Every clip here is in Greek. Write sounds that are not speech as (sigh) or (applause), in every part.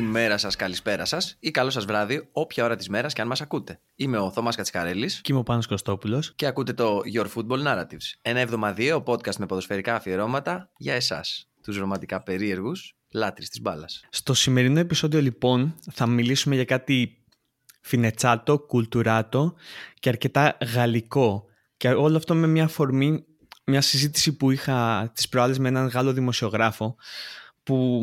Καλημέρα σας, καλησπέρα σας ή καλό σας βράδυ, όποια ώρα της μέρας και αν μας ακούτε. Είμαι ο Θωμάς Κατσικαρέλης. Και είμαι ο Πάνος Κωστόπουλος. Και ακούτε το Your Football Narratives. Ένα εβδομαδιαίο podcast με ποδοσφαιρικά αφιερώματα για εσάς, τους ρομαντικά περίεργους λάτρε της μπάλας. Στο σημερινό επεισόδιο, λοιπόν, θα μιλήσουμε για κάτι φινετσάτο, κουλτουράτο και αρκετά γαλλικό. Και όλο αυτό με μια αφορμή, μια συζήτηση που είχα τις προάλλες με έναν Γάλλο δημοσιογράφο που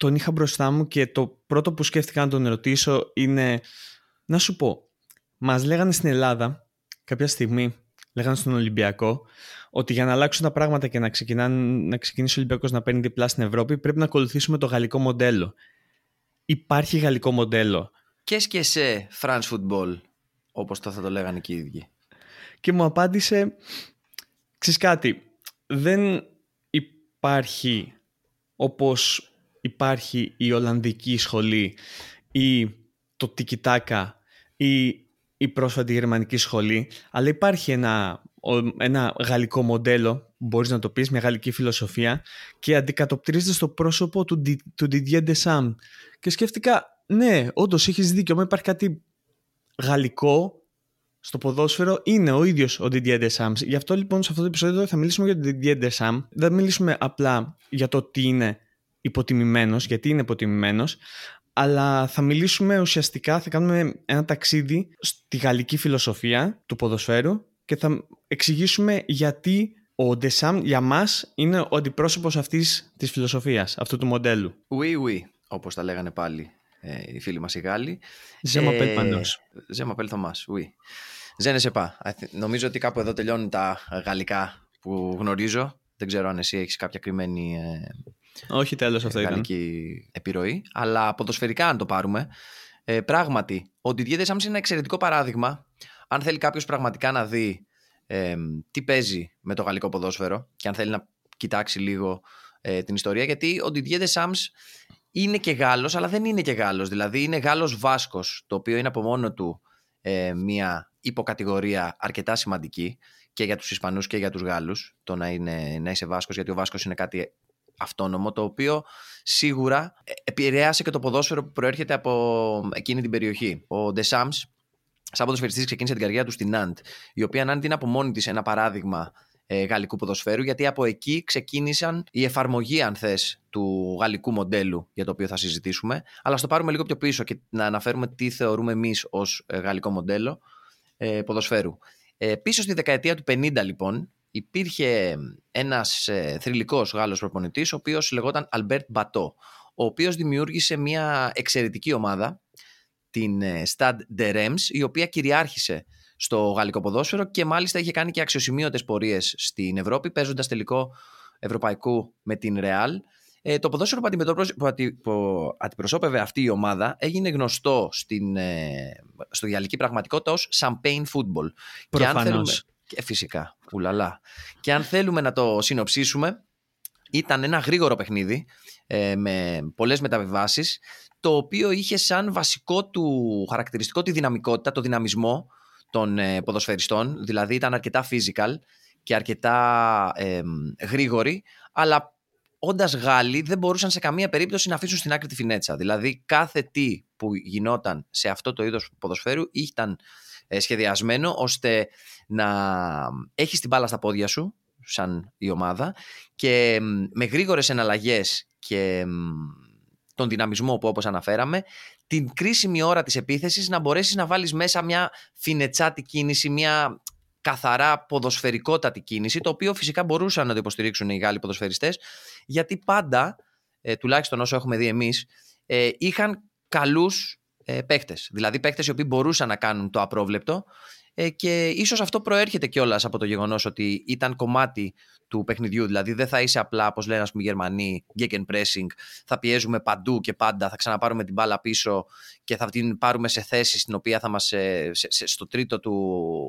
τον είχα μπροστά μου και το πρώτο που σκέφτηκα να τον ρωτήσω είναι να σου πω, μας λέγανε στην Ελλάδα κάποια στιγμή, λέγανε στον Ολυμπιακό, ότι για να αλλάξουν τα πράγματα και να, να ξεκινήσει ο Ολυμπιακός να παίρνει διπλά στην Ευρώπη πρέπει να ακολουθήσουμε το γαλλικό μοντέλο. Υπάρχει γαλλικό μοντέλο. Και και σε France Football, όπως το θα το λέγανε και οι ίδιοι. Και μου απάντησε, ξέρεις κάτι, δεν υπάρχει όπως υπάρχει η Ολλανδική σχολή ή το Τικιτάκα ή η πρόσφατη γερμανική σχολή, αλλά υπάρχει ένα, ένα γαλλικό μοντέλο, μπορείς να το πεις, μια γαλλική φιλοσοφία και αντικατοπτρίζεται στο πρόσωπο του, του Didier Deschamps. Και σκέφτηκα, ναι, όντως έχεις δίκιο, μα υπάρχει κάτι γαλλικό στο ποδόσφαιρο είναι ο ίδιος ο Didier Deschamps. Γι' αυτό λοιπόν σε αυτό το επεισόδιο θα μιλήσουμε για τον Didier Deschamps. Δεν θα μιλήσουμε απλά για το τι είναι υποτιμημένος, γιατί είναι υποτιμημένος, αλλά θα μιλήσουμε ουσιαστικά, θα κάνουμε ένα ταξίδι στη γαλλική φιλοσοφία του ποδοσφαίρου και θα εξηγήσουμε γιατί ο Ντεσάμ για μας είναι ο αντιπρόσωπος αυτής της φιλοσοφίας, αυτού του μοντέλου. Oui, oui, όπως τα λέγανε πάλι ε, οι φίλοι μας οι Γάλλοι. Ζέμα πέλ παντός. Ζέμα πέλ Θωμάς, oui. Ζένε σε πά. Νομίζω ότι κάπου εδώ τελειώνουν τα γαλλικά που γνωρίζω. Δεν ξέρω αν εσύ έχεις κάποια κρυμμένη ε, όχι τέλος αυτό ήταν. επιρροή. Αλλά ποδοσφαιρικά αν το πάρουμε, ε, πράγματι, ο Didier Deschamps είναι ένα εξαιρετικό παράδειγμα. Αν θέλει κάποιος πραγματικά να δει ε, τι παίζει με το γαλλικό ποδόσφαιρο και αν θέλει να κοιτάξει λίγο ε, την ιστορία, γιατί ο Didier Deschamps είναι και Γάλλος, αλλά δεν είναι και Γάλλος. Δηλαδή είναι Γάλλος Βάσκος, το οποίο είναι από μόνο του ε, μια υποκατηγορία αρκετά σημαντική και για τους Ισπανούς και για τους Γάλλους το να, είναι, να είσαι Βάσκος γιατί ο Βάσκος είναι κάτι αυτόνομο, το οποίο σίγουρα ε, επηρέασε και το ποδόσφαιρο που προέρχεται από εκείνη την περιοχή. Ο Ντεσάμς, σαν ποδοσφαιριστής, ξεκίνησε την καριέρα του στην Ναντ, η οποία Ναντ είναι από μόνη της ένα παράδειγμα ε, γαλλικού ποδοσφαίρου, γιατί από εκεί ξεκίνησαν η εφαρμογή, αν θες, του γαλλικού μοντέλου για το οποίο θα συζητήσουμε. Αλλά ας το πάρουμε λίγο πιο πίσω και να αναφέρουμε τι θεωρούμε εμείς ως ε, γαλλικό μοντέλο ε, ποδοσφαίρου. Ε, πίσω στη δεκαετία του 50, λοιπόν, υπήρχε ένας ε, θρυλικός Γάλλος προπονητής, ο οποίος λεγόταν Αλμπέρ Μπατό, ο οποίος δημιούργησε μια εξαιρετική ομάδα, την ε, Stade de Reims, η οποία κυριάρχησε στο γαλλικό ποδόσφαιρο και μάλιστα είχε κάνει και αξιοσημείωτες πορείες στην Ευρώπη, παίζοντας τελικό ευρωπαϊκού με την Real. Ε, το ποδόσφαιρο που αντιπροσώπευε αυτή η ομάδα έγινε γνωστό στην, ε, στο γαλλική πραγματικότητα ως Champagne Football. Προφανώς. Και φυσικά, ουλαλά. Και αν θέλουμε να το συνοψίσουμε, ήταν ένα γρήγορο παιχνίδι ε, με πολλές μεταβιβάσεις, το οποίο είχε σαν βασικό του χαρακτηριστικό τη δυναμικότητα, το δυναμισμό των ε, ποδοσφαιριστών, δηλαδή ήταν αρκετά physical και αρκετά ε, γρήγοροι, αλλά όντας Γάλλοι δεν μπορούσαν σε καμία περίπτωση να αφήσουν στην άκρη τη φινέτσα. Δηλαδή κάθε τι που γινόταν σε αυτό το είδος ποδοσφαίρου ήταν ε, σχεδιασμένο ώστε να έχεις την μπάλα στα πόδια σου σαν η ομάδα και με γρήγορες εναλλαγές και τον δυναμισμό που όπως αναφέραμε την κρίσιμη ώρα της επίθεσης να μπορέσεις να βάλεις μέσα μια φινετσάτη κίνηση, μια καθαρά ποδοσφαιρικότατη κίνηση, το οποίο φυσικά μπορούσαν να το υποστηρίξουν οι Γάλλοι ποδοσφαιριστές, γιατί πάντα, ε, τουλάχιστον όσο έχουμε δει εμείς, ε, είχαν καλούς ε, παίχτες. Δηλαδή παίχτες οι οποίοι μπορούσαν να κάνουν το απρόβλεπτο ε, και ίσως αυτό προέρχεται κιόλας από το γεγονός ότι ήταν κομμάτι του παιχνιδιού. Δηλαδή δεν θα είσαι απλά, όπως λένε ας πούμε, οι Γερμανοί, gegen pressing, θα πιέζουμε παντού και πάντα, θα ξαναπάρουμε την μπάλα πίσω και θα την πάρουμε σε θέση στην οποία θα μας. Ε, στο, τρίτο του,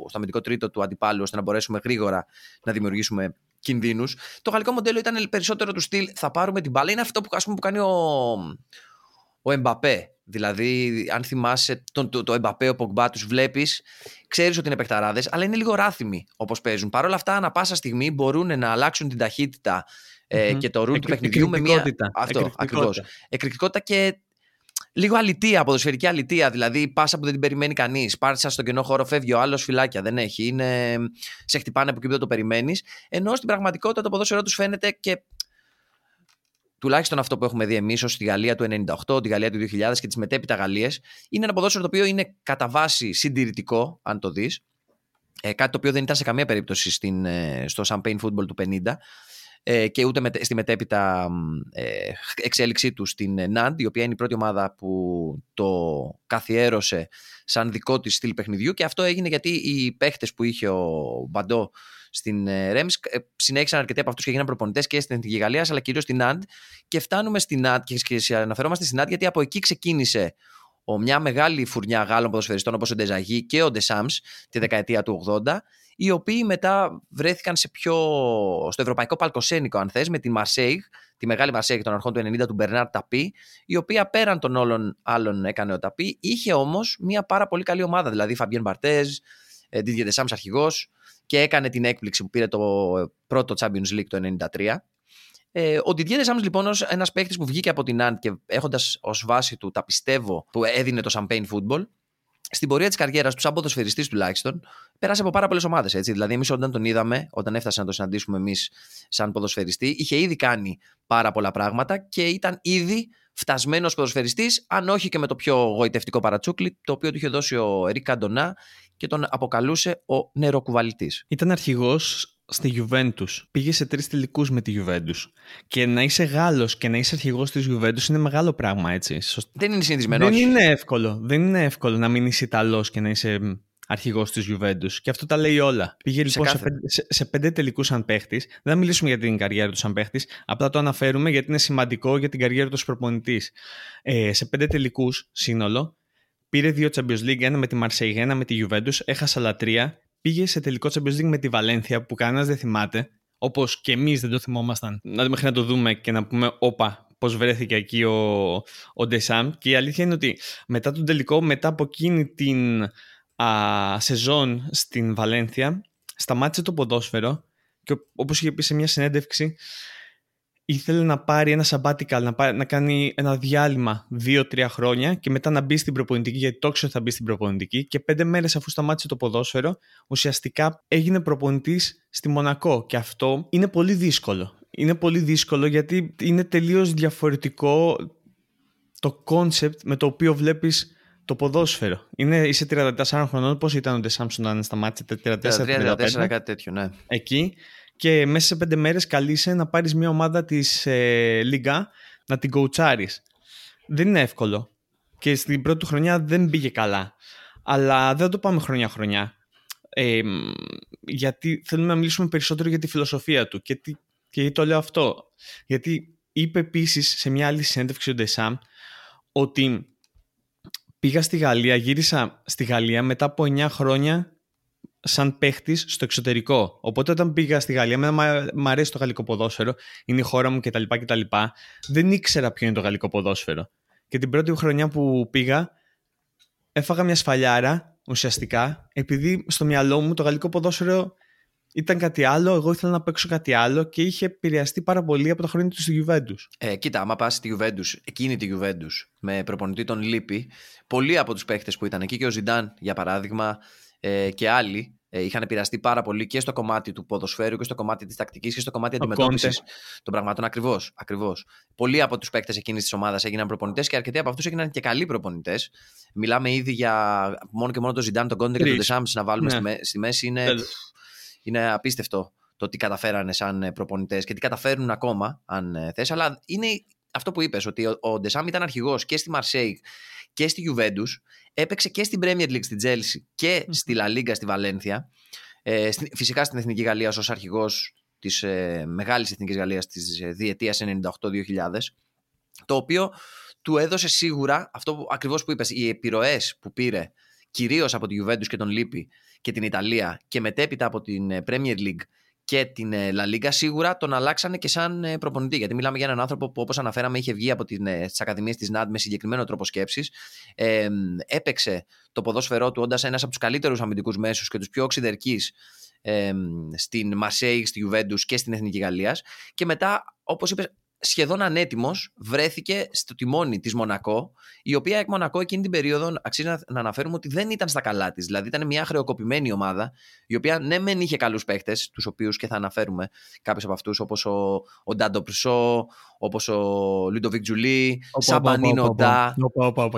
στο αμυντικό τρίτο του αντιπάλου, ώστε να μπορέσουμε γρήγορα να δημιουργήσουμε κινδύνους. Το γαλλικό μοντέλο ήταν περισσότερο του στυλ, θα πάρουμε την μπάλα. Είναι αυτό που, ας πούμε, που κάνει ο, ο Εμπαπέ. Δηλαδή, αν θυμάσαι τον, το, το Εμπαπέ, ο Πογκμπά, τους βλέπεις, ξέρεις ότι είναι παιχταράδες, αλλά είναι λίγο ράθυμοι όπως παίζουν. Παρ' όλα αυτά, ανά πάσα στιγμή μπορούν να αλλάξουν την ταχύτητα ε, και το ρουλ του παιχνιδιού με μια. Αυτό, ακριβώς. Εκρηκτικότητα και λίγο αλητία, ποδοσφαιρική αλητία. Δηλαδή, πάσα που δεν την περιμένει κανείς. Πάρσα στον κενό χώρο, φεύγει ο άλλος, φυλάκια δεν έχει. Είναι... Σε χτυπάνε από εκεί που δεν το περιμένεις. Ενώ στην πραγματικότητα το ποδόσφαιρό τους φαίνεται και τουλάχιστον αυτό που έχουμε δει εμείς ως τη Γαλλία του 98, τη Γαλλία του 2000 και τις μετέπειτα Γαλλίες, είναι ένα ποδόσφαιρο το οποίο είναι κατά βάση συντηρητικό, αν το δεις. Ε, κάτι το οποίο δεν ήταν σε καμία περίπτωση στην, ε, στο Champagne Football του 50 ε, και ούτε στη μετέπειτα ε, εξέλιξή του στην NAND, η οποία είναι η πρώτη ομάδα που το καθιέρωσε σαν δικό της στυλ παιχνιδιού και αυτό έγινε γιατί οι παίχτες που είχε ο Μπαντό στην Ρέμς συνέχισαν αρκετοί από αυτούς και έγιναν προπονητές και στην Εθνική Γαλλίας αλλά κυρίως στην NAND και φτάνουμε στην NAND και αναφερόμαστε στην NAND γιατί από εκεί ξεκίνησε ο, μια μεγάλη φουρνιά Γάλλων ποδοσφαιριστών όπως ο Ντεζαγί και ο Ντεσάμς τη δεκαετία του 80 οι οποίοι μετά βρέθηκαν σε πιο, στο ευρωπαϊκό παλκοσένικο αν θες με τη Μαρσέιγ, τη μεγάλη Μαρσέιγ των αρχών του 90 του Μπερνάρ Ταπί η οποία πέραν των όλων άλλων έκανε ο Ταπί. Είχε όμως μια πάρα πολύ καλή ομάδα δηλαδή Φαμπιέν Μπαρτέζ, Ντίδια Ντεσάμς αρχηγός και έκανε την έκπληξη που πήρε το πρώτο Champions League το 1993 ε, ο Didier Deschamps λοιπόν ως ένας παίχτης που βγήκε από την Ant και έχοντας ως βάση του τα πιστεύω που έδινε το Champagne Football στην πορεία της καριέρας του, σαν ποδοσφαιριστής τουλάχιστον, πέρασε από πάρα πολλές ομάδες. Δηλαδή, εμείς όταν τον είδαμε, όταν έφτασε να το συναντήσουμε εμείς σαν ποδοσφαιριστή, είχε ήδη κάνει πάρα πολλά πράγματα και ήταν ήδη φτασμένος ποδοσφαιριστής, αν όχι και με το πιο γοητευτικό παρατσούκλι, το οποίο του είχε δώσει ο Ερικ Καντονά και τον αποκαλούσε ο νεροκουβαλητής. Ήταν αρχηγός στη Juventus. Πήγε σε τρεις τελικού με τη Juventus. Και να είσαι Γάλλος και να είσαι αρχηγός της Juventus είναι μεγάλο πράγμα, έτσι. Δεν είναι συνηθισμένο. Δεν είναι εύκολο. Δεν είναι εύκολο να μην είσαι Ιταλός και να είσαι αρχηγός της Juventus. Και αυτό τα λέει όλα. Πήγε λοιπόν σε, πέντε, σε, σε πέντε τελικού σαν παίχτης. Δεν θα μιλήσουμε για την καριέρα του σαν παίχτης. Απλά το αναφέρουμε γιατί είναι σημαντικό για την καριέρα του προπονητής. Ε, σε πέντε τελικού σύνολο. Πήρε δύο Champions League, ένα με τη Marseille, ένα με τη Juventus, έχασε άλλα τρία πήγε σε τελικό Champions League με τη Βαλένθια που κανένας δεν θυμάται, όπως και εμείς δεν το θυμόμασταν. Να μέχρι να το δούμε και να πούμε, όπα, πώς βρέθηκε εκεί ο, ο Ντεσάμ. Και η αλήθεια είναι ότι μετά τον τελικό, μετά από εκείνη την α, σεζόν στην Βαλένθια, σταμάτησε το ποδόσφαιρο και όπως είχε πει σε μια συνέντευξη ήθελε να πάρει ένα sabbatical, να, να κάνει ένα διάλειμμα δύο-τρία χρόνια και μετά να μπει στην προπονητική, γιατί το ότι θα μπει στην προπονητική. Και πέντε μέρες αφού σταμάτησε το ποδόσφαιρο, ουσιαστικά έγινε προπονητής στη Μονακό. Και αυτό είναι πολύ δύσκολο. Είναι πολύ δύσκολο γιατί είναι τελείως διαφορετικό το concept με το οποίο βλέπεις το ποδόσφαιρο. Είναι, είσαι 34 χρονών, πώς ήταν ο Ντεσάμπς όταν σταμάτησε, 34-35. 34, κάτι τέτοιο, ναι. Εκεί και μέσα σε πέντε μέρες καλείσαι να πάρεις μια ομάδα της ε, Λίγκα να την κοουτσάρεις. Δεν είναι εύκολο. Και στην πρώτη χρονιά δεν πήγε καλά. Αλλά δεν το πάμε χρονιά-χρονιά. Ε, γιατί θέλουμε να μιλήσουμε περισσότερο για τη φιλοσοφία του. Και, τι, και το λέω αυτό. Γιατί είπε επίσης σε μια άλλη συνέντευξη ο Ντεσάμ ότι πήγα στη Γαλλία, γύρισα στη Γαλλία μετά από 9 χρόνια σαν παίχτης στο εξωτερικό. Οπότε όταν πήγα στη Γαλλία, εμένα μου αρέσει το γαλλικό ποδόσφαιρο, είναι η χώρα μου κτλ. κτλ. Δεν ήξερα ποιο είναι το γαλλικό ποδόσφαιρο. Και την πρώτη χρονιά που πήγα, έφαγα μια σφαλιάρα ουσιαστικά, επειδή στο μυαλό μου το γαλλικό ποδόσφαιρο ήταν κάτι άλλο, εγώ ήθελα να παίξω κάτι άλλο και είχε επηρεαστεί πάρα πολύ από τα χρόνια του στη Juventus. Ε, κοίτα, άμα πας στη Juventus, εκείνη τη Juventus, με προπονητή τον Λίπη, πολλοί από τους παίχτες που ήταν εκεί και ο Ζιντάν, για παράδειγμα, ε, και άλλοι ε, είχαν επηρεαστεί πάρα πολύ και στο κομμάτι του ποδοσφαίρου και στο κομμάτι της τακτικής και στο κομμάτι αντιμετώπισης των πραγμάτων. Ακριβώς. Ακριβώς. Πολλοί από τους παίκτες εκείνης της ομάδας έγιναν προπονητές και αρκετοί από αυτούς έγιναν και καλοί προπονητές. Μιλάμε ήδη για μόνο και μόνο το Ζιντάν, τον Κόντε και τον Ντεσάμπς να βάλουμε ναι. στη, μέση. Είναι, είναι απίστευτο το τι καταφέρανε σαν ε, προπονητές και τι καταφέρνουν ακόμα, αν ε, θες. Αλλά είναι αυτό που είπες, ότι ο, ο Ντεσάμπς ήταν αρχηγός και στη Μαρσέιγ και στη Juventus Έπαιξε και στην Premier League στη Τσέλσι και στη La Liga στη Βαλένθια. Ε, φυσικά στην Εθνική Γαλλίας ως αρχηγός της ε, μεγάλης Εθνικής Γαλλίας της ε, διετίας 98-2000 το οποίο του έδωσε σίγουρα αυτό που, ακριβώς που είπες οι επιρροές που πήρε κυρίως από τη Juventus και τον Λίπη και την Ιταλία και μετέπειτα από την ε, Premier League και την ε, La Liga σίγουρα τον αλλάξανε και σαν ε, προπονητή. Γιατί μιλάμε για έναν άνθρωπο που, όπως αναφέραμε, είχε βγει από τι ε, ακαδημίες της ΝΑΤ με συγκεκριμένο τρόπο σκέψης. Ε, έπαιξε το ποδόσφαιρό του όντας ένας από τους καλύτερους αμυντικούς μέσους και τους πιο οξυδερκείς ε, στην Μαρσέη, στη Juventus και στην Εθνική Γαλλίας. Και μετά, όπως είπες, σχεδόν ανέτοιμος βρέθηκε στο τιμόνι της Μονακό, η οποία εκ Μονακό εκείνη την περίοδο αξίζει να, να αναφέρουμε ότι δεν ήταν στα καλά της. Δηλαδή ήταν μια χρεοκοπημένη ομάδα, η οποία ναι, μεν είχε καλούς παίχτες, τους οποίους και θα αναφέρουμε κάποιους από αυτούς, όπως ο, ο Ντάντο Πρισό, όπως ο Λούντοβικ Ζουλί, Σαμπανί Νοντά.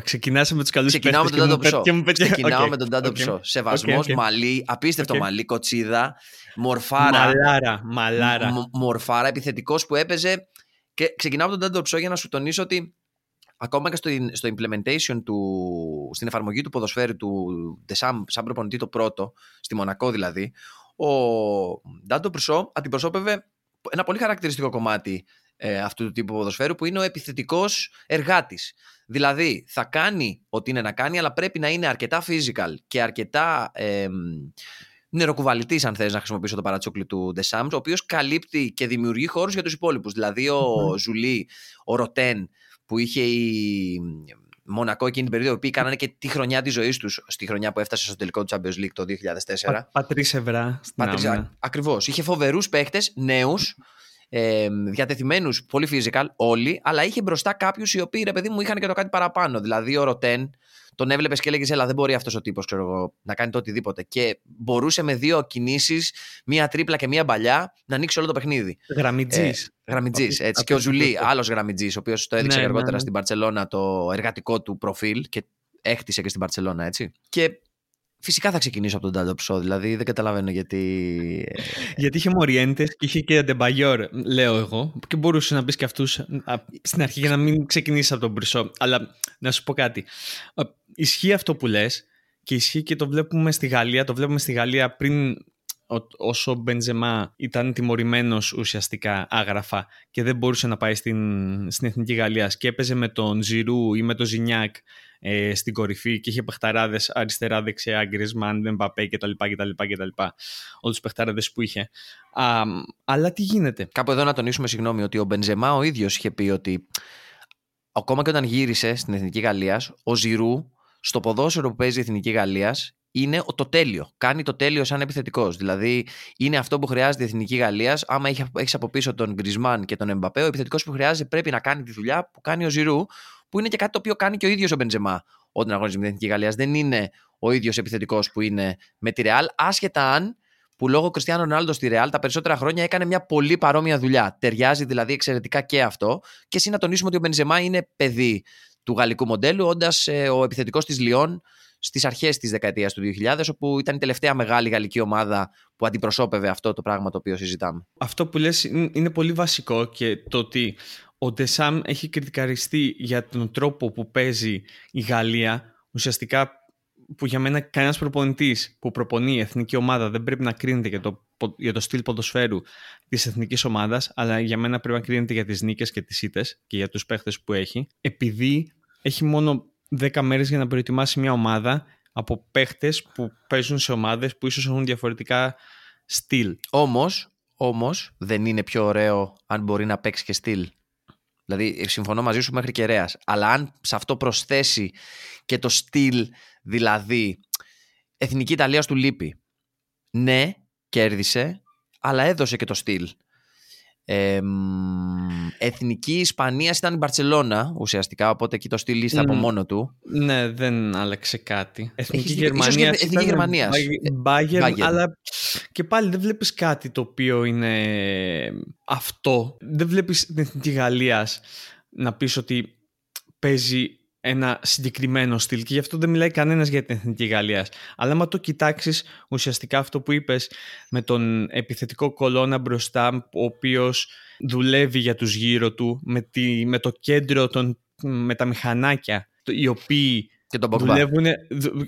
Ξεκινάμε με τους καλούς παίχτες. Ξεκινάμε με τον Ντάντο Πρσο. Ξεκινάμε με τον Ντάντο Πρσο. Σεβασμός, μαλλί, απίστευτο μαλλί, κοτσίδα, μορφάρα. Μαλλάρα, μαλλάρα. Μορφάρα, επιθετικός που έπαιζε και ξεκινάω από τον Ντάντο Πρσο για να σου τονίσω ότι ακόμα και στο, στο implementation του, στην εφαρμογή του ποδοσφαίρου του Ντεσάμπς σαν προπονητή το πρώτο, στη Μονακό δηλαδή, ο Ντάντο Πρσο αντιπροσώπευε ένα πολύ χαρακτηριστικό κομμάτι ε, αυτού του τύπου ποδοσφαίρου που είναι ο επιθετικός εργάτης. Δηλαδή θα κάνει ό,τι είναι να κάνει αλλά πρέπει να είναι αρκετά physical και αρκετά ε, νεροκουβαλητής, αν θες να χρησιμοποιήσω το παρατσούκλι του Ντεσάμ, ο οποίος καλύπτει και δημιουργεί χώρους για τους υπόλοιπους. Δηλαδή, ο mm Ζουλί, ο Ροτέν, που είχε η Μονακό εκείνη την περίοδο, που κάνανε και τη χρονιά της ζωής τους, στη χρονιά που έφτασε στο τελικό του Champions League το 2004. Πατρίς ευρά. Ακριβώς. Είχε φοβερούς παίχτε, νέους, ε, διατεθειμένους, πολύ physical, όλοι, αλλά είχε μπροστά κάποιους οι οποίοι, ρε παιδί μου, είχαν και το κάτι παραπάνω. Δηλαδή, ο Ροτέν, τον έβλεπες και έλεγες, Ελά, δεν μπορεί αυτός ο τύπος να κάνει το οτιδήποτε. Και μπορούσε με δύο κινήσεις, μία τρίπλα και μία παλιά, να ανοίξει όλο το παιχνίδι. Γραμμιτζής. Ε, Γραμμιτζής, έτσι. Και ο Ζουλή, άλλος γραμμιτζής, ο οποίος το έδειξε ναι, αργότερα ναι, ναι. στην Παρσελώνα το εργατικό του προφίλ και έχτισε και στην Παρσελώνα, έτσι. Και Φυσικά θα ξεκινήσω από τον Τάντο Ψό, δηλαδή δεν καταλαβαίνω γιατί. Ε, γιατί είχε Μοριέντες και είχε και Αντεμπαγιόρ, λέω εγώ, και μπορούσε να μπει και αυτούς στην αρχή για να μην ξεκινήσεις από τον Ψό. Αλλά να σου πω κάτι. Ισχύει αυτό που λες και ισχύει και το βλέπουμε στη Γαλλία. Το βλέπουμε στη Γαλλία πριν όσο ο Μπεντζεμά ήταν τιμωρημένος ουσιαστικά άγραφα και δεν μπορούσε να πάει στην, στην Εθνική Γαλλία και έπαιζε με τον Ζιρού ή με τον Ζινιάκ ε, στην κορυφή και είχε παιχταράδες αριστερά, δεξιά, Γκρισμάν, Μπαπέ κτλ. κτλ, κτλ Όλους τους παιχταράδες που είχε. Α, αλλά τι γίνεται; Κάπου εδώ να τονίσουμε, συγγνώμη, ότι ο Μπενζεμά ο ίδιος είχε πει ότι ακόμα και όταν γύρισε στην Εθνική Γαλλίας, ο Ζιρού στο ποδόσφαιρο που παίζει η Εθνική Γαλλίας είναι το τέλειο. Κάνει το τέλειο σαν επιθετικός. Δηλαδή είναι αυτό που χρειάζεται η Εθνική Γαλλίας. Άμα έχεις από πίσω τον Γκρισμάν και τον Εμπαπέ, ο επιθετικός που χρειάζεται πρέπει να κάνει τη δουλειά που κάνει ο Ζιρού, που είναι και κάτι το οποίο κάνει και ο ίδιος ο Μπεντζεμά όταν αγωνίζει με την Εθνική Γαλλίας. Δεν είναι ο ίδιος επιθετικός που είναι με τη Ρεάλ, άσχετα αν που λόγω Κριστιανό Ρονάλντο στη Ρεάλ τα περισσότερα χρόνια έκανε μια πολύ παρόμοια δουλειά. Ταιριάζει δηλαδή εξαιρετικά και αυτό. Και εσύ να τονίσουμε ότι ο Μπεντζεμά είναι παιδί του γαλλικού μοντέλου, όντας ε, ο επιθετικός της Λιόν στις αρχές της δεκαετίας του 2000, όπου ήταν η τελευταία μεγάλη γαλλική ομάδα που αντιπροσώπευε αυτό το πράγμα το οποίο συζητάμε. Αυτό που λες είναι πολύ βασικό και το ότι ο Ντεσάμ έχει κριτικαριστεί για τον τρόπο που παίζει η Γαλλία. Ουσιαστικά που για μένα κανένας προπονητής που προπονεί η εθνική ομάδα δεν πρέπει να κρίνεται για το, για το στυλ ποδοσφαίρου της εθνικής ομάδας, αλλά για μένα πρέπει να κρίνεται για τις νίκες και τις ήττες και για τους παίχτες που έχει, επειδή έχει μόνο 10 μέρες για να προετοιμάσει μια ομάδα από παίχτες που παίζουν σε ομάδες που ίσως έχουν διαφορετικά στυλ. Όμως, όμως δεν είναι πιο ωραίο αν μπορεί να παίξει και στυλ. Δηλαδή, συμφωνώ μαζί σου μέχρι και ρέας. Αλλά αν σε αυτό προσθέσει και το στυλ, δηλαδή, Εθνική Ιταλίας του λείπει. Ναι, κέρδισε, αλλά έδωσε και το στυλ. Ε, εθνική Ισπανία ήταν η Μπαρσελόνα ουσιαστικά, οπότε εκεί το στυλ mm. από μόνο του. Ναι, δεν άλλαξε κάτι. Εθνική Γερμανία. Εθνική Γερμανίας. αλλά και πάλι δεν βλέπεις κάτι το οποίο είναι αυτό. Δεν βλέπεις την Εθνική Γαλλίας να πεις ότι παίζει ένα συγκεκριμένο στυλ και γι' αυτό δεν μιλάει κανένας για την Εθνική Γαλλίας. Αλλά άμα το κοιτάξεις ουσιαστικά αυτό που είπες με τον επιθετικό κολόνα μπροστά ο οποίος δουλεύει για τους γύρω του με, τη, με το κέντρο των, με τα μηχανάκια οι οποίοι και τον δουλεύουν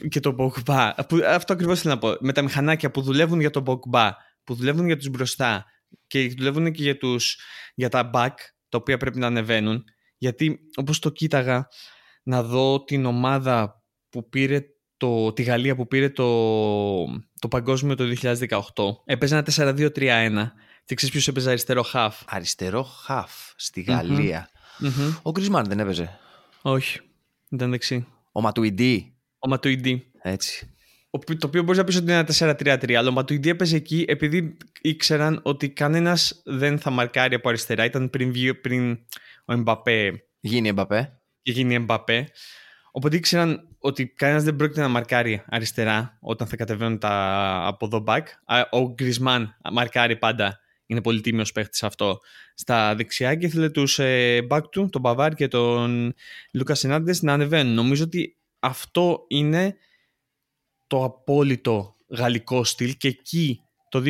και τον Ποκμπά. Αυτό ακριβώς θέλω να πω. Με τα μηχανάκια που δουλεύουν για τον Ποκμπά, που δουλεύουν για τους μπροστά και δουλεύουν και για, τους, για τα back, τα οποία πρέπει να ανεβαίνουν. Γιατί όπως το κοίταγα, να δω την ομάδα που πήρε το, τη Γαλλία που πήρε το, το παγκόσμιο το 2018. Έπαιζε ένα 4-2-3-1 και ξέρεις ποιος έπαιζε αριστερό χαφ; Αριστερό χαφ στη γαλλια Ο Γκρισμάν δεν έπαιζε. Όχι, ήταν δεξί. Ο Ματουιντή. Ο Ματουιντή. Έτσι. το οποίο μπορείς να πεις ότι είναι ένα 4-3-3, αλλά ο Ματουιντή έπαιζε εκεί επειδή ήξεραν ότι κανένας δεν θα μαρκάρει από αριστερά. Ήταν πριν, πριν ο Εμπαπέ. Γίνει Εμπαπέ. Και γίνει Εμπαπέ. Οπότε ήξεραν ότι κανένας δεν πρόκειται να μαρκάρει αριστερά όταν θα κατεβαίνουν τα από εδώ back. Ο Γκρισμάν μαρκάρει πάντα. Είναι πολύ τίμιος παίχτης αυτό στα δεξιά και ήθελε τους ε, back του, τον Μπαβάρ και τον Λούκα Σενάντε να ανεβαίνουν. Νομίζω ότι αυτό είναι το απόλυτο γαλλικό στυλ και εκεί το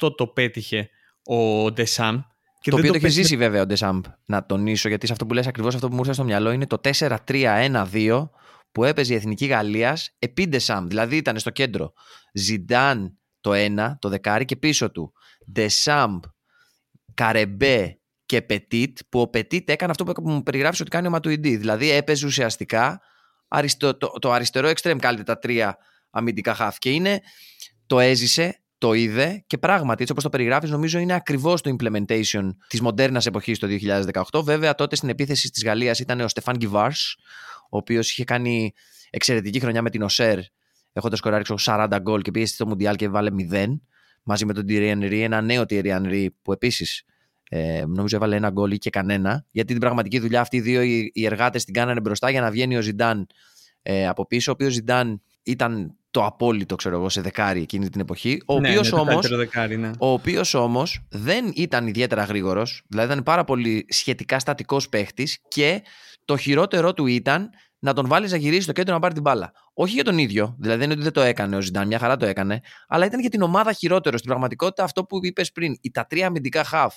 2018 το πέτυχε ο Ντεσάμ. Και το οποίο το έχει ζήσει βέβαια ο Ντεσάμπ, να τονίσω, γιατί σε αυτό που λες ακριβώς αυτό που μου ήρθε στο μυαλό είναι το 4-3-1-2 που έπαιζε η Εθνική Γαλλίας επί Ντεσάμπ. Δηλαδή ήταν στο κέντρο Ζιντάν το 1, το δεκάρι και πίσω του Ντεσάμπ, Καρεμπέ και Πετίτ, που ο Πετίτ έκανε αυτό που μου περιγράφεις ότι κάνει ο Ματουιντή. Δηλαδή έπαιζε ουσιαστικά το, το αριστερό extreme κάλυπτε τα τρία αμυντικά χαφ. Και είναι, το έζησε, το είδε και πράγματι, έτσι όπως το περιγράφεις, νομίζω είναι ακριβώς το implementation της μοντέρνας εποχής το 2018. Βέβαια, τότε στην επίθεση της Γαλλίας ήταν ο Στεφάν Γκιβάρ, ο οποίος είχε κάνει εξαιρετική χρονιά με την Οσέρ, έχοντας σκοράρει 40 γκολ και πήγε στο Μουντιάλ και βάλε 0 μαζί με τον Thierry Henry, ένα νέο Thierry Henry που επίσης ε, νομίζω έβαλε ένα γκολ ή και κανένα. Γιατί την πραγματική δουλειά αυτοί οι δύο οι, οι εργάτες την κάνανε μπροστά για να βγαίνει ο Ζιντάν ε, από πίσω, ο οποίος Ζιντάν ήταν το απόλυτο, ξέρω εγώ, σε δεκάρι εκείνη την εποχή. Ο ναι, οποίος ναι, όμω ναι. ο οποίος όμως δεν ήταν ιδιαίτερα γρήγορος, δηλαδή ήταν πάρα πολύ σχετικά στατικός παίχτης και το χειρότερό του ήταν να τον βάλει να γυρίσει στο κέντρο να πάρει την μπάλα. Όχι για τον ίδιο, δηλαδή δεν είναι ότι δεν το έκανε ο Ζιντάν, μια χαρά το έκανε, αλλά ήταν για την ομάδα χειρότερο. Στην πραγματικότητα, αυτό που είπες πριν, οι τα τρία αμυντικά χαφ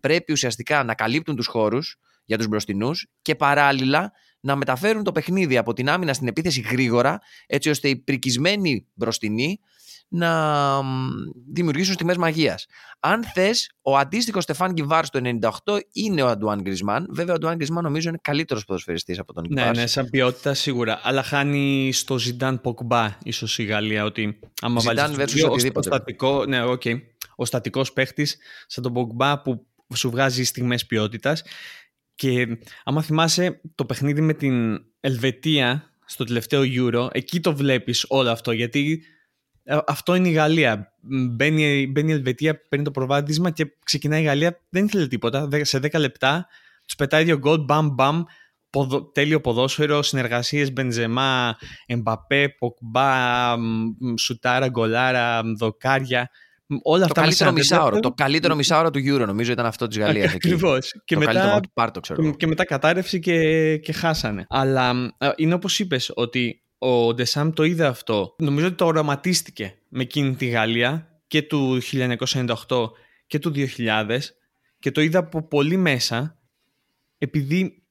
πρέπει ουσιαστικά να καλύπτουν τους χώρους για τους μπροστινούς και παράλληλα να μεταφέρουν το παιχνίδι από την άμυνα στην επίθεση γρήγορα, έτσι ώστε οι πρικισμένοι μπροστινοί να δημιουργήσουν στιγμές μαγείας. Αν θες, ο αντίστοιχος Στεφάν Γκιβάρ το 98 είναι ο Αντουάν Γκρισμάν. Βέβαια, ο Αντουάν Γκρισμάν νομίζω είναι καλύτερος ποδοσφαιριστής από τον Γκιβάρ. Ναι, ναι, σαν ποιότητα σίγουρα. Αλλά χάνει στο Ζιντάν Ποκμπά, ίσως η Γαλλία. Ότι άμα βάλεις. οτιδήποτε. Ο στατικό, ναι, okay, ο στατικός παίχτης σαν τον Ποκμπά που σου βγάζει στιγμές ποιότητας. Και άμα θυμάσαι το παιχνίδι με την Ελβετία στο τελευταίο Euro, εκεί το βλέπεις όλο αυτό, γιατί ε, αυτό είναι η Γαλλία. Μπαίνει, μπαίνει η Ελβετία, παίρνει το προβάδισμα και ξεκινάει η Γαλλία, δεν ήθελε τίποτα. Σε 10 λεπτά τους πετάει δύο γκολ, μπαμ μπαμ, ποδο, τέλειο ποδόσφαιρο, συνεργασίες Μπενζεμά, Εμπαπέ, Ποκμπά, Σουτάρα, Γκολάρα, Δοκάρια όλα το καλύτερο μισάωρο. Το καλύτερο μισάωρο του Euro νομίζω ήταν αυτό της Γαλλίας. Ακριβώς. Και, μετά, πάρτο, ξέρω. και μετά κατάρρευση και, και χάσανε. Αλλά είναι όπως είπες ότι ο Ντεσάμ το είδε αυτό. Νομίζω ότι το οραματίστηκε με εκείνη τη Γαλλία και του 1998 και του 2000 και το είδα από πολύ μέσα επειδή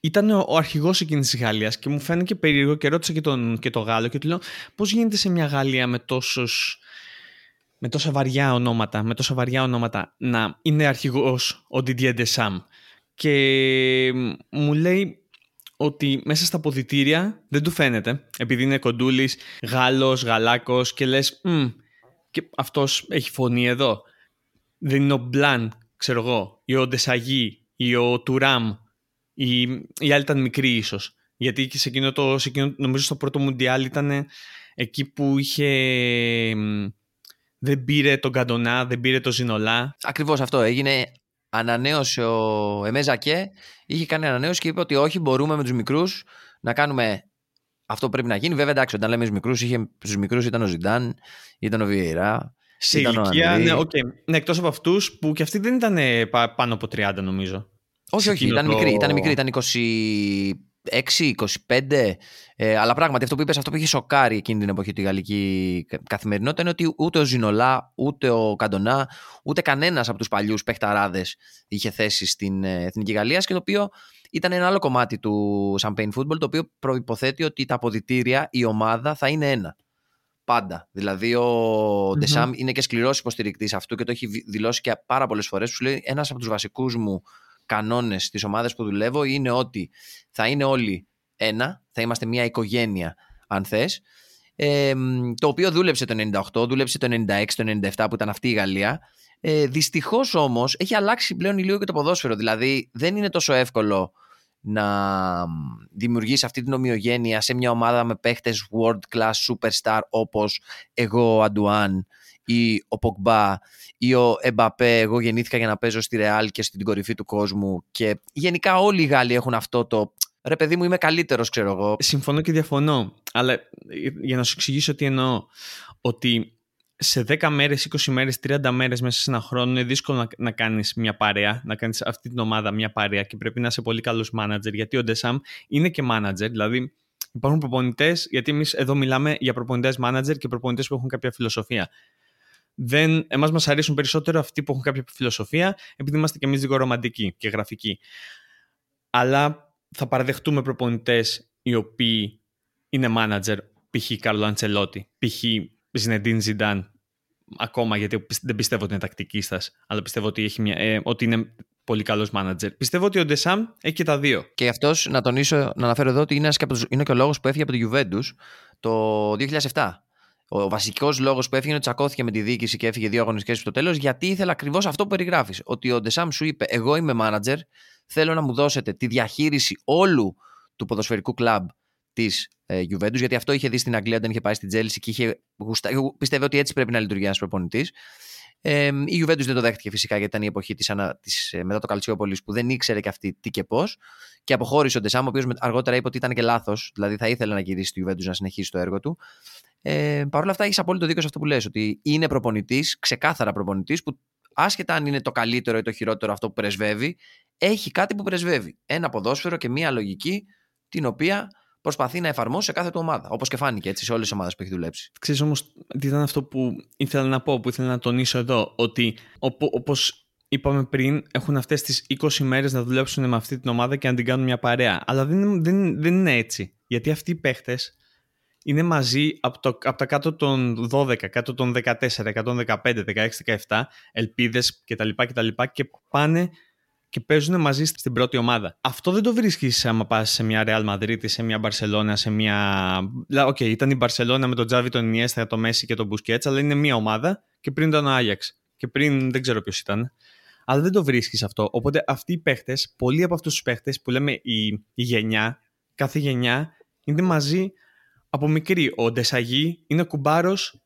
ήταν ο αρχηγός εκείνης της Γαλλίας και μου φαίνεται περίεργο και ρώτησα και τον, και τον Γάλλο και του λέω πώς γίνεται σε μια Γαλλία με τόσους με τόσα βαριά ονόματα, με τόσα βαριά ονόματα να είναι αρχηγός ο Didier Deschamps. Και μου λέει ότι μέσα στα ποδητήρια δεν του φαίνεται επειδή είναι κοντούλης, Γάλλος, Γαλάκος και λες και αυτός έχει φωνή εδώ δεν είναι ο Μπλαν ξέρω εγώ ή ο Ντεσαγί ή ο Τουράμ ή οι άλλοι ήταν μικροί ίσως. Γιατί σε εκείνο το, σε εκείνο, νομίζω στο πρώτο Μουντιάλ ήταν εκεί που είχε δεν πήρε τον Καντονά, δεν πήρε τον Ζινολά. Ακριβώς αυτό. Έγινε ανανέωση ο Εμέζακε. Είχε κάνει ανανέωση και είπε ότι όχι, μπορούμε με τους μικρούς να κάνουμε αυτό που πρέπει να γίνει. Βέβαια, εντάξει, όταν λέμε του μικρούς, στους μικρούς ήταν ο Ζιντάν, ήταν ο Βιεϊρά. Σε ηλικία, ναι, okay. ναι, εκτός από αυτούς που και αυτοί δεν ήταν πάνω από 30, νομίζω. Όχι, όχι, ήταν, μικρή, ήταν μικρή, ήταν 6-25. Ε, αλλά πράγματι αυτό που είπες, αυτό που είχε σοκάρει εκείνη την εποχή τη γαλλική καθημερινότητα είναι ότι ούτε ο Ζινολά, ούτε ο Καντονά, ούτε κανένας από τους παλιούς παιχταράδες είχε θέση στην ε, Εθνική Γαλλία και το οποίο ήταν ένα άλλο κομμάτι του Champagne Football, το οποίο προποθέτει ότι τα αποδητήρια, η ομάδα θα είναι ένα. Πάντα. Δηλαδή, ο mm Ντεσάμ είναι και σκληρός υποστηρικτής αυτού και το έχει δηλώσει και πάρα πολλές φορές. Σου λέει ένας από τους βασικούς μου κανόνες στις ομάδες που δουλεύω είναι ότι θα είναι όλοι ένα, θα είμαστε μια οικογένεια αν θες, ε, το οποίο δούλεψε το 98, δούλεψε το 96, το 97 που ήταν αυτή η Γαλλία. Ε, Δυστυχώς όμως έχει αλλάξει πλέον λίγο και το ποδόσφαιρο. Δηλαδή δεν είναι τόσο εύκολο να δημιουργήσει αυτή την ομοιογένεια σε μια ομάδα με παίχτες world class superstar όπως εγώ ο Αντουάν ή ο Ποκμπά ή ο Εμπαπέ. Εγώ γεννήθηκα για να παίζω στη Ρεάλ και στην κορυφή του κόσμου και γενικά όλοι οι Γάλλοι έχουν αυτό το ρε παιδί μου είμαι καλύτερος ξέρω εγώ. Συμφωνώ και διαφωνώ, αλλά για να σου εξηγήσω τι εννοώ, ότι σε 10 μέρες, 20 μέρες, 30 μέρες μέσα σε ένα χρόνο είναι δύσκολο να, να κάνεις μια παρέα, να κάνεις αυτή την ομάδα μια παρέα και πρέπει να είσαι πολύ καλός manager γιατί ο Ντεσάμ είναι και manager, δηλαδή υπάρχουν προπονητές, γιατί εμείς εδώ μιλάμε για προπονητές manager και προπονητές που έχουν κάποια φιλοσοφία. Δεν, εμάς μας αρέσουν περισσότερο αυτοί που έχουν κάποια φιλοσοφία επειδή είμαστε και εμείς λίγο ρομαντικοί και γραφικοί. Αλλά θα παραδεχτούμε προπονητές οι οποίοι είναι manager, π.χ. Καρλο Αντσελότη, π.χ. Ζινεντίν Ζιντάν ακόμα γιατί δεν πιστεύω ότι είναι τακτική σα, αλλά πιστεύω ότι, έχει μια, ε, ότι είναι πολύ καλός μάνατζερ. Πιστεύω ότι ο Ντεσάμ έχει και τα δύο. Και αυτός, να τονίσω, να αναφέρω εδώ ότι είναι, και, είναι και ο λόγος που έφυγε από τη Juventus το 2007. Ο βασικός λόγος που έφυγε είναι ότι τσακώθηκε με τη διοίκηση και έφυγε δύο αγωνιστικές στο τέλος, γιατί ήθελε ακριβώς αυτό που περιγράφεις. Ότι ο Ντεσάμ σου είπε: Εγώ είμαι μάνατζερ, θέλω να μου δώσετε τη διαχείριση όλου του ποδοσφαιρικού κλαμπ της ε, Juventus, γιατί αυτό είχε δει στην Αγγλία όταν είχε πάει στην Τσέλσι και είχε γουστα... πιστεύω ότι έτσι πρέπει να λειτουργεί ένας προπονητής. Ε, η Juventus δεν το δέχτηκε φυσικά γιατί ήταν η εποχή της, ανα... της ε, μετά το Καλτσιόπολης που δεν ήξερε και αυτή τι και πώς. Και αποχώρησε ο Ντεσάμπς, ο οποίος αργότερα είπε ότι ήταν και λάθος, δηλαδή θα ήθελε να γυρίσει στη Juventus να συνεχίσει το έργο του. Ε, Παρ' όλα αυτά, έχεις απόλυτο δίκιο σε αυτό που λες, ότι είναι προπονητής, ξεκάθαρα προπονητής, που άσχετα αν είναι το καλύτερο ή το χειρότερο αυτό που πρεσβεύει, έχει κάτι που πρεσβεύει. Ένα ποδόσφαιρο και μία λογική την οποία προσπαθεί να εφαρμόσει σε κάθε του ομάδα. Όπως και φάνηκε έτσι σε όλες τις ομάδες που έχει δουλέψει. Ξέρεις όμως τι ήταν αυτό που ήθελα να πω, που ήθελα να τονίσω εδώ, ότι όπως είπαμε πριν, έχουν αυτές τις 20 μέρες να δουλέψουν με αυτή την ομάδα και να την κάνουν μια παρέα. Αλλά δεν, δεν, δεν είναι έτσι. Γιατί αυτοί οι παίχτες είναι μαζί από, το, από τα κάτω των 12, κάτω των 14, 115, 16, 17, ελπίδες κτλ. και πάνε και παίζουν μαζί στην πρώτη ομάδα. Αυτό δεν το βρίσκεις άμα πας σε μια Real Madrid, σε μια Barcelona, σε μια. Okay, ήταν η Barcelona με τον Τσάβι, τον Ινιέστα, τον Μέσι και τον Busquets, αλλά είναι μια ομάδα και πριν ήταν ο Άγιαξ. Και πριν δεν ξέρω ποιος ήταν. Αλλά δεν το βρίσκεις αυτό. Οπότε αυτοί οι παίχτες, πολλοί από αυτούς τους παίχτες που λέμε η, η γενιά, κάθε γενιά είναι μαζί από μικρή. Ο Ντεσαγί είναι κουμπάρος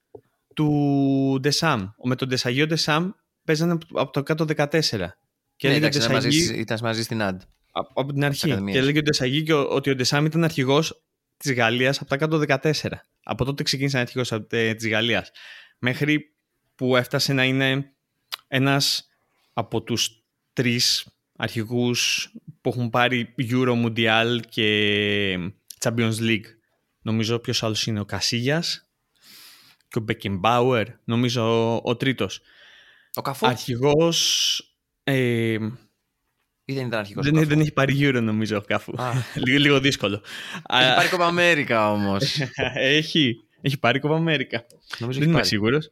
του Ντεσάμ. Με τον Ντεσαγί ο Ντεσάμ παίζανε από το κάτω 14. Και ναι, εντάξει, ήταν, μαζί, ήταν μαζί στην Αντ. Από, από την αρχή. Και έλεγε ο Ντεσαγί και ότι ο Ντεσάμ ήταν αρχηγός της Γαλλίας από τα κάτω 14. Από τότε ξεκίνησε να αρχηγός της Γαλλίας. Μέχρι που έφτασε να είναι ένας από τους τρεις αρχηγούς που έχουν πάρει Euro Mundial και Champions League. Νομίζω ποιος άλλος είναι ο Κασίγια και ο Μπεκεμπάουερ. Νομίζω ο, ο τρίτος. Ο Καφού. Αρχηγός ε, ή δεν ήταν αρχικό. Δεν, δεν έχει πάρει γύρω νομίζω κάπου. (laughs) λίγο, λίγο δύσκολο. Έχει πάρει κόμμα Αμέρικα όμως. (laughs) έχει, έχει πάρει κόμμα Αμέρικα. δεν είμαι σίγουρος.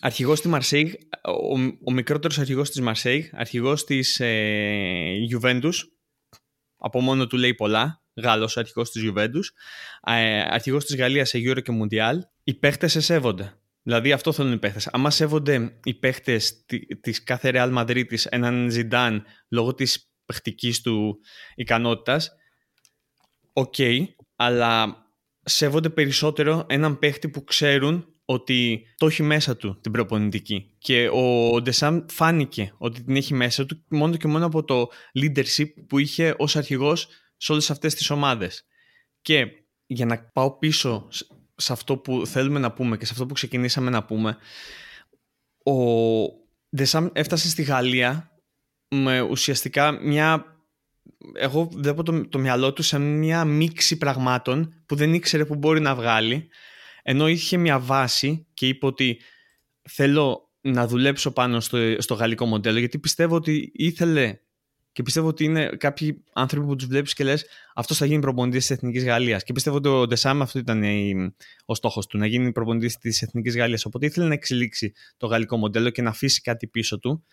Αρχηγός στη Μαρσέιγ, ο, ο μικρότερος αρχηγός της Μαρσέιγ, αρχηγός της ε, Juventus. Από μόνο του λέει πολλά. Γάλλος αρχηγός της Juventus. Ε, αρχηγός της Γαλλίας σε Euro και Μουντιάλ. Οι παίχτες σέβονται. Δηλαδή αυτό θέλουν οι παίχτες. Αν σέβονται οι παίχτες τη κάθε Real Madrid έναν Ζιντάν λόγω της παιχτικής του ικανότητας, okay, αλλά σέβονται περισσότερο έναν παίχτη που ξέρουν ότι το έχει μέσα του την προπονητική. Και ο Ντεσάμ φάνηκε ότι την έχει μέσα του μόνο και μόνο από το leadership που είχε ως αρχηγός σε όλες αυτές τις ομάδες. Και για να πάω πίσω σε αυτό που θέλουμε να πούμε και σε αυτό που ξεκινήσαμε να πούμε ο Ντεσάμ έφτασε στη Γαλλία με ουσιαστικά μια εγώ βλέπω το, το μυαλό του σε μια μίξη πραγμάτων που δεν ήξερε που μπορεί να βγάλει ενώ είχε μια βάση και είπε ότι θέλω να δουλέψω πάνω στο, στο γαλλικό μοντέλο γιατί πιστεύω ότι ήθελε και πιστεύω ότι είναι κάποιοι άνθρωποι που τους βλέπεις και λες αυτός θα γίνει προπονητής της Εθνικής Γαλλίας. Και πιστεύω ότι ο Ντεσάμ αυτό ήταν ο στόχος του, να γίνει προπονητής της Εθνικής Γαλλίας. Οπότε ήθελε να εξελίξει το γαλλικό μοντέλο και να αφήσει κάτι πίσω του.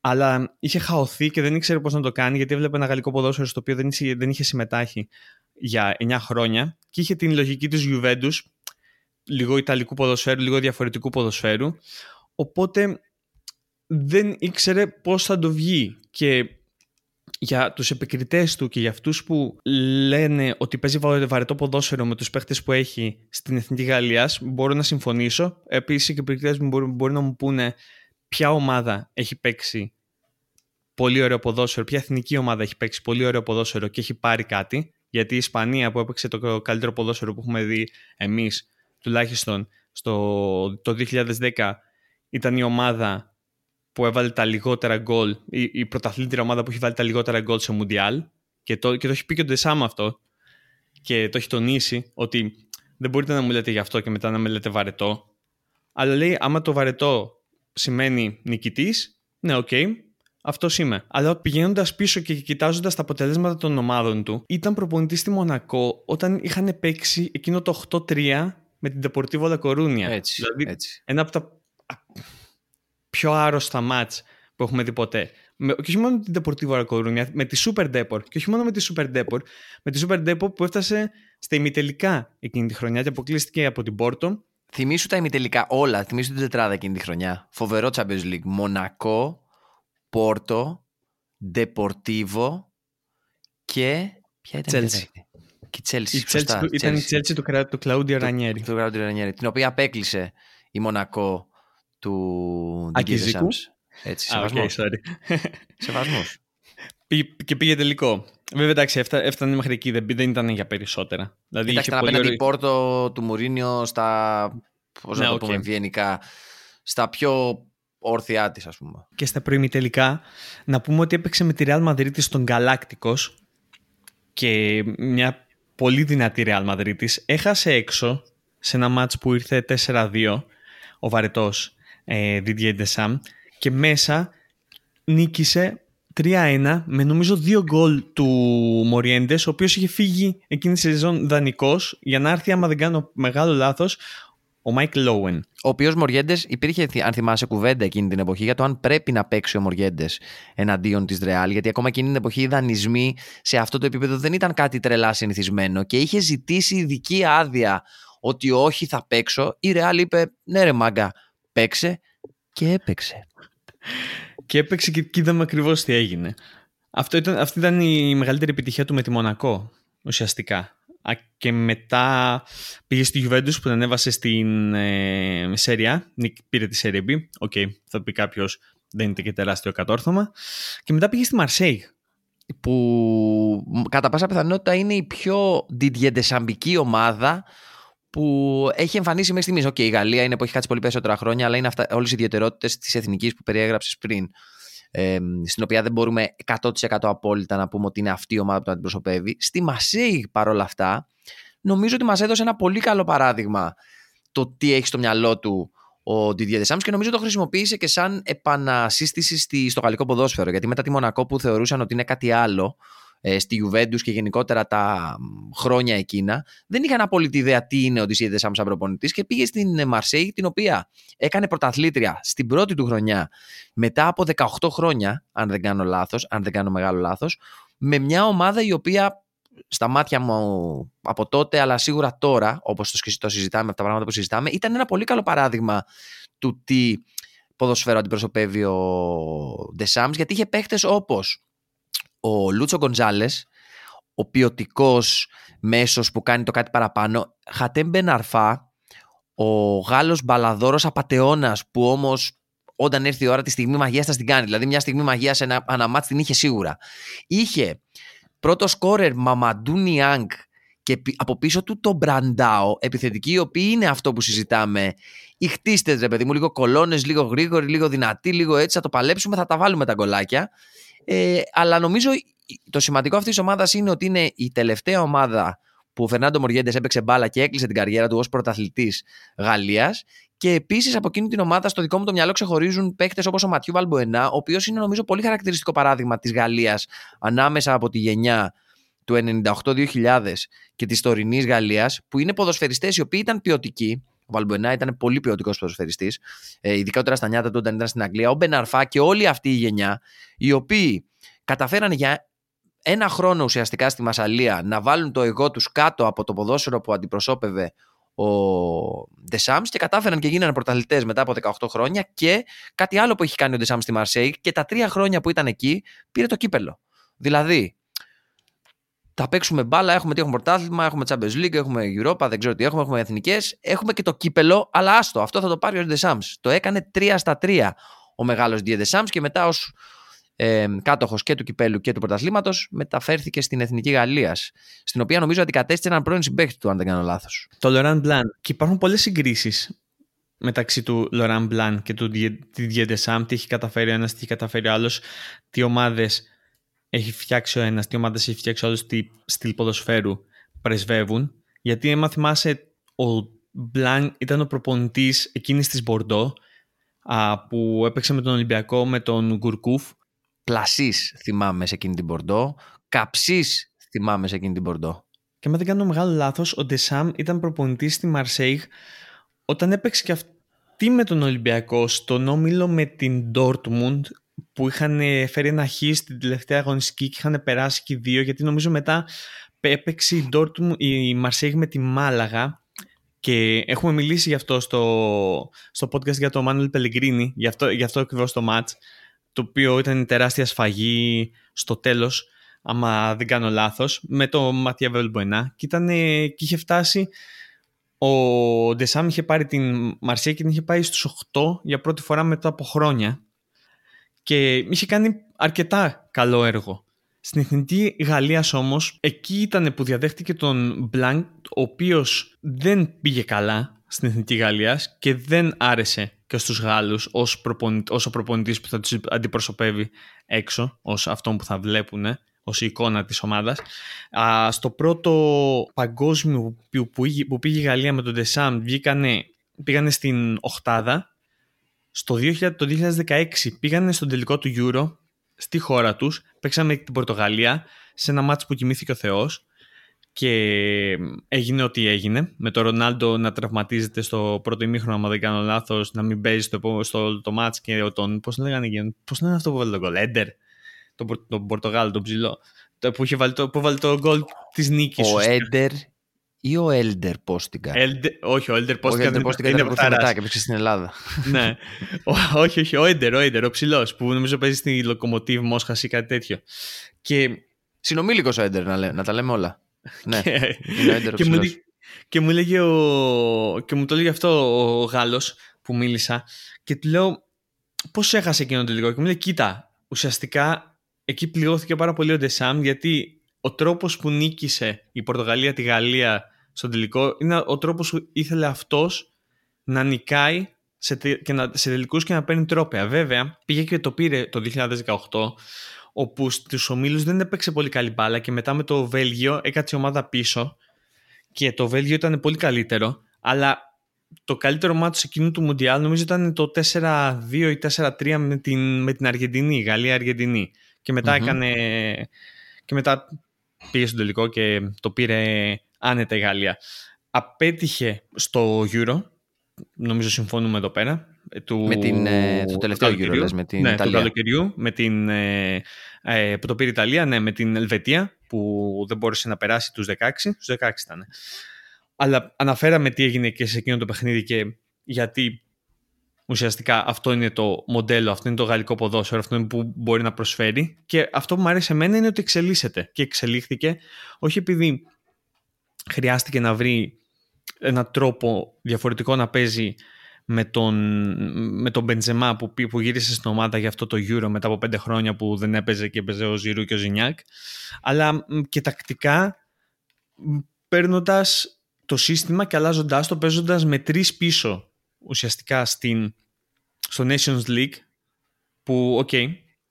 Αλλά είχε χαωθεί και δεν ήξερε πώς να το κάνει, γιατί έβλεπε ένα γαλλικό ποδόσφαιρο στο οποίο δεν είχε, δεν είχε συμμετάχει για 9 χρόνια και είχε την λογική της Juventus, λίγο ιταλικού ποδοσφαίρου, λίγο διαφορετικού ποδοσφαίρου. Οπότε δεν ήξερε πώς θα το βγει. Και για τους επικριτές του και για αυτούς που λένε ότι παίζει βαρετό ποδόσφαιρο με τους παίχτες που έχει στην Εθνική Γαλλίας, μπορώ να συμφωνήσω. Επίσης και οι επικριτές μου μπορεί, μπορεί να μου πούνε ποια ομάδα έχει παίξει πολύ ωραίο ποδόσφαιρο, ποια εθνική ομάδα έχει παίξει πολύ ωραίο ποδόσφαιρο και έχει πάρει κάτι. Γιατί η Ισπανία που έπαιξε το καλύτερο ποδόσφαιρο που έχουμε δει εμείς τουλάχιστον στο, το 2010 ήταν η ομάδα που έβαλε τα λιγότερα γκολ, η, η πρωταθλήτρια ομάδα που έχει βάλει τα λιγότερα γκολ σε Μουντιάλ και το, και το έχει πει και ο Ντεσάμ αυτό και το έχει τονίσει ότι δεν μπορείτε να μου λέτε γι' αυτό και μετά να με λέτε βαρετό. Αλλά λέει, άμα το βαρετό σημαίνει νικητής, ναι, okay, αυτό είμαι. Αλλά πηγαίνοντας πίσω και κοιτάζοντας τα αποτελέσματα των ομάδων του, ήταν προπονητής στη Μονακό όταν είχαν παίξει εκείνο το 8-3 με την Deportivo La Coruña. Έτσι, δηλαδή, έτσι. ένα από τα πιο άρρωστα μάτς που έχουμε δει ποτέ. Με, και όχι μόνο με την Deportivo La Coruña, με τη Super Depor. Και όχι μόνο με τη Super Depor, με τη Super Depor που έφτασε στα ημιτελικά εκείνη τη χρονιά και αποκλείστηκε από την Πόρτο. Θυμήσου τα ημιτελικά όλα. Θυμήσου την τετράδα εκείνη τη χρονιά. Φοβερό Champions League. Μονακό, Πόρτο, Ντεπορτίβο και. Ποια ήταν η τέταρτη. Και η Chelsea. Η Chelsea ήταν η Chelsea του, του Κλαούντιο Ρανιέρη. Του Κλαούντιο Ρανιέρη. Την οποία απέκλεισε η Μονακό του Ακυζικού. Έτσι, Ah, σεβασμός. okay, sorry. Σεβασμός. Πή- και πήγε τελικό. Βέβαια, εντάξει, έφτα, έφτανε μέχρι εκεί, δεν, δεν ήταν για περισσότερα. Δηλαδή, Εντάξει, είχε ήταν πολύ απέναντι ωραίο- η Πόρτο του Μουρίνιο στα. Πώς να Ναι, το οκ. πούμε, βιενικά. Στα πιο όρθιά της, ας πούμε. και στα προημιτελικά να πούμε ότι έπαιξε με τη Real Madrid στον Galacticos και μια πολύ δυνατή Real Madrid έχασε έξω σε ένα μάτς που ήρθε 4-2 ο βαρετός ε, Didier Deschamps και μέσα νίκησε 3-1 με νομίζω δύο γκολ του Μοριέντες ο οποίος είχε φύγει εκείνη τη σεζόν δανεικός για να έρθει άμα δεν κάνω μεγάλο λάθος ο Μάικλ Λόουεν. Ο οποίος Μοριέντε υπήρχε, αν θυμάσαι, κουβέντα εκείνη την εποχή για το αν πρέπει να παίξει ο Μοριέντε εναντίον της Ρεάλ. Γιατί ακόμα εκείνη την εποχή οι δανεισμοί σε αυτό το επίπεδο δεν ήταν κάτι τρελά συνηθισμένο και είχε ζητήσει ειδική άδεια ότι όχι θα παίξω. Η Ρεάλ είπε ναι, ρε μάγκα, παίξε και έπαιξε. Και έπαιξε και, και είδαμε ακριβώς τι έγινε. Αυτό ήταν, αυτή ήταν η μεγαλύτερη επιτυχία του με τη Μονακό, ουσιαστικά. Α, Και μετά πήγε στη Juventus που την ανέβασε στην ε, Σέρια. Πήρε τη Serie B. Okay, θα πει κάποιος δεν είναι και τεράστιο κατόρθωμα. Και μετά πήγε στη Μαρσέη. Που κατά πάσα πιθανότητα είναι η πιο Ντιντιέ Ντεσαμπική ομάδα που έχει εμφανίσει μέχρι στιγμής. Οκ, η Γαλλία είναι που έχει κάτσει πολύ περισσότερα χρόνια, αλλά είναι όλες οι ιδιαιτερότητες της εθνικής που περιέγραψες πριν. Ε, στην οποία δεν μπορούμε 100% απόλυτα να πούμε ότι είναι αυτή η ομάδα που τον αντιπροσωπεύει. Στη Μαρσέη παρόλα αυτά, νομίζω ότι μας έδωσε ένα πολύ καλό παράδειγμα το τι έχει στο μυαλό του ο Didier Deschamps και νομίζω το χρησιμοποίησε και σαν επανασύστηση στη, στο γαλλικό ποδόσφαιρο. Γιατί μετά τη Μονακό που θεωρούσαν ότι είναι κάτι άλλο, ε, στη Juventus και γενικότερα τα χρόνια εκείνα, δεν είχαν απόλυτη ιδέα τι είναι ο Didier Deschamps σαν προπονητή και πήγε στην Μαρσέη, την οποία έκανε πρωταθλήτρια στην πρώτη του χρονιά. Μετά από 18 χρόνια, αν δεν κάνω λάθος, αν δεν κάνω μεγάλο λάθος, με μια ομάδα η οποία στα μάτια μου από τότε, αλλά σίγουρα τώρα, όπως το συζητάμε, από τα πράγματα που συζητάμε, ήταν ένα πολύ καλό παράδειγμα του τι ποδοσφαίρο αντιπροσωπεύει ο Ντεσάμς, γιατί είχε παίχτες όπως ο Λούτσο Γκοντζάλες, ο ποιοτικός μέσος που κάνει το κάτι παραπάνω, Χατέμ Μπεναρφά, ο Γάλλος μπαλαδόρος απατεώνας που όμως όταν έρθει η ώρα της στιγμή μαγείας θα την κάνει. Δηλαδή, μια στιγμή μαγείας σε ένα αναμάτ την είχε σίγουρα. Είχε πρώτο σκόρερ Μαμαντού Νιάνγκ και από πίσω του τον Μπραντάο, επιθετικοί, οι οποίοι είναι αυτό που συζητάμε. Οι χτίστες, ρε παιδί μου, λίγο κολόνες, λίγο γρήγοροι, λίγο δυνατοί, λίγο έτσι. Θα το παλέψουμε, θα τα βάλουμε τα γκολάκια. Ε, αλλά νομίζω το σημαντικό αυτής της ομάδας είναι ότι είναι η τελευταία ομάδα που ο Φερνάντο Μοριέντε έπαιξε μπάλα και έκλεισε την καριέρα του ως πρωταθλητής Γαλλίας. Και επίσης από εκείνη την ομάδα, στο δικό μου το μυαλό, ξεχωρίζουν παίκτες όπως ο Ματιού Βαλμποενά, ο οποίος είναι νομίζω πολύ χαρακτηριστικό παράδειγμα της Γαλλίας ανάμεσα από τη γενιά του 98-2000 και της τωρινής Γαλλίας, που είναι ποδοσφαιριστές οι οποίοι ήταν ποιοτικοί. Ο Βαλμποενά ήταν πολύ ποιοτικός ποδοσφαιριστής, ε, ειδικότερα στα νιάτα του όταν ήταν στην Αγγλία. Ο Μπεναρφά και όλη αυτή η γενιά, οι οποίοι καταφέρανε για ένα χρόνο ουσιαστικά στη Μασαλία να βάλουν το εγώ τους κάτω από το ποδόσφαιρο που αντιπροσώπευε ο Ντεσάμ και κατάφεραν και γίνανε πρωταθλητές μετά από 18 χρόνια. Και κάτι άλλο που έχει κάνει ο Ντεσάμ στη Μαρσέη και τα τρία χρόνια που ήταν εκεί πήρε το κύπελο. Δηλαδή, θα παίξουμε μπάλα, έχουμε τι έχουμε πρωτάθλημα, έχουμε Champions League, έχουμε Europa, δεν ξέρω τι έχουμε, έχουμε εθνικές. Έχουμε και το κύπελο, αλλά άστο, αυτό θα το πάρει ο Ντεσάμς. Το έκανε 3 στα 3 ο μεγάλος Ντεσάμς και μετά ως ε, κάτοχος και του κυπέλου και του πρωταθλήματος μεταφέρθηκε στην Εθνική Γαλλίας. Στην οποία νομίζω αντικατέστησε έναν πρώην συμπέχτη του, αν δεν κάνω λάθος. Το Laurent Blanc. Και υπάρχουν πολλές συγκρίσεις μεταξύ του Laurent Blanc και του Didier Deschamps. Τι έχει καταφέρει ο ένας, τι έχει καταφέρει ο άλλος, τι ομάδες έχει φτιάξει ο ένας, τι ομάδες έχει φτιάξει ο άλλο, τι στυλ ποδοσφαίρου πρεσβεύουν. Γιατί, άμα θυμάσαι, ο Μπλαν ήταν ο προπονητής εκείνης της Μπορντό που έπαιξε με τον Ολυμπιακό με τον Γκουρκούφ. Πλασή θυμάμαι σε εκείνη την Μπορντό. Καψή θυμάμαι σε εκείνη την Μπορντό. Και αν δεν κάνω μεγάλο λάθος, ο Ντεσάμ ήταν προπονητής στη Μαρσέιγ όταν έπαιξε και αυτή με τον Ολυμπιακό στον όμιλο με την Dortmund που είχαν φέρει ένα χ στην τελευταία αγωνιστική και είχαν περάσει και οι δύο γιατί νομίζω μετά έπαιξε η, Dortmund, η Μαρσέγ με τη Μάλαγα. Και έχουμε μιλήσει γι' αυτό στο, στο podcast για το Μάνουελ Πελεγκρίνη γι' αυτό, γι αυτό ακριβώς το match το οποίο ήταν τεράστια σφαγή στο τέλος άμα δεν κάνω λάθος με το Ματία Βελμποενά και, ήταν, και είχε φτάσει ο Ντεσάμ είχε πάρει την Μαρσέη και την είχε πάει στους 8 για πρώτη φορά μετά από χρόνια και είχε κάνει αρκετά καλό έργο. Στην Εθνική Γαλλίας όμως, εκεί ήταν που διαδέχτηκε τον Μπλανκ, ο οποίος δεν πήγε καλά στην Εθνική Γαλλίας και δεν άρεσε και στους Γάλλους ως, προπονητή, ως ο προπονητής που θα τους αντιπροσωπεύει έξω, ως αυτόν που θα βλέπουν, ως η εικόνα της ομάδας. Α, στο πρώτο παγκόσμιο που, που, πήγε η Γαλλία με τον Ντεσάμ πήγανε στην Οχτάδα στο 2000, το 2016 πήγανε στον τελικό του Euro στη χώρα τους, παίξαμε την Πορτογαλία σε ένα μάτς που κοιμήθηκε ο Θεός και έγινε ό,τι έγινε με τον Ρονάλντο να τραυματίζεται στο πρώτο ημίχρονο αν δεν κάνω λάθος να μην παίζει στο, στο το μάτς και τον, πώς λέγανε πώς λένε αυτό που βάλε τον γκολ, Έντερ τον, τον Πορτογάλο, τον ψηλό που, είχε βάλει το, που βάλει το γκολ της νίκης ο Έντερ ή ο Έλντερ Πόστιγκα. Όχι, ο Έλντερ Πόστιγκα είναι, είναι, είναι μετά και στην Ελλάδα. ναι. όχι, όχι, ο Έντερ, ο Έντερ, ο ψηλός που νομίζω παίζει στη Λοκομοτίβ Μόσχα ή κάτι τέτοιο. Και... Συνομήλικος ο Έντερ, να, να τα λέμε όλα. ναι, και... είναι ο Έντερ ο και, μου, και μου λέγε ο... και μου το λέγε αυτό ο Γάλλος που μίλησα και του λέω πώς έχασε εκείνο το λίγο και μου λέει κοίτα, ουσιαστικά εκεί πληγώθηκε πάρα πολύ ο Ντεσάμ γιατί ο τρόπος που νίκησε η Πορτογαλία τη Γαλλία στον τελικό είναι ο τρόπος που ήθελε αυτός να νικάει σε, και να, σε τελικούς και να παίρνει τρόπια. Βέβαια, πήγε και το πήρε το 2018 όπου στους ομίλους δεν έπαιξε πολύ καλή μπάλα και μετά με το Βέλγιο έκατσε η ομάδα πίσω και το Βέλγιο ήταν πολύ καλύτερο αλλά το καλύτερο μάτι εκείνου του Μουντιάλ νομίζω ήταν το 4-2 ή 4-3 με την, με την Αργεντινή, Γαλλία-Αργεντινή και μετα έκανε και μετά πήγε στο τελικό και το πήρε άνετα η Γαλλία. Απέτυχε στο Euro, νομίζω συμφωνούμε εδώ πέρα. Του, με την, ε, το τελευταίο Euro, λες, με την ναι, Ιταλία. του καλοκαιριού, με την, ε, ε, που το πήρε η Ιταλία, ναι, με την Ελβετία, που δεν μπόρεσε να περάσει τους 16, τους 16 ήταν. Αλλά αναφέραμε τι έγινε και σε εκείνο το παιχνίδι και γιατί ουσιαστικά αυτό είναι το μοντέλο, αυτό είναι το γαλλικό ποδόσφαιρο, αυτό είναι που μπορεί να προσφέρει. Και αυτό που μου αρέσει εμένα είναι ότι εξελίσσεται. Και εξελίχθηκε όχι επειδή χρειάστηκε να βρει έναν τρόπο διαφορετικό να παίζει με τον, με τον Μπεντζεμά που, που γύρισε στην ομάδα για αυτό το Euro μετά από πέντε χρόνια που δεν έπαιζε και έπαιζε ο Ζηρού και ο Ζινιάκ αλλά και τακτικά παίρνοντας το σύστημα και αλλάζοντάς το παίζοντας με τρεις πίσω ουσιαστικά στην, στο Nations League που, okay,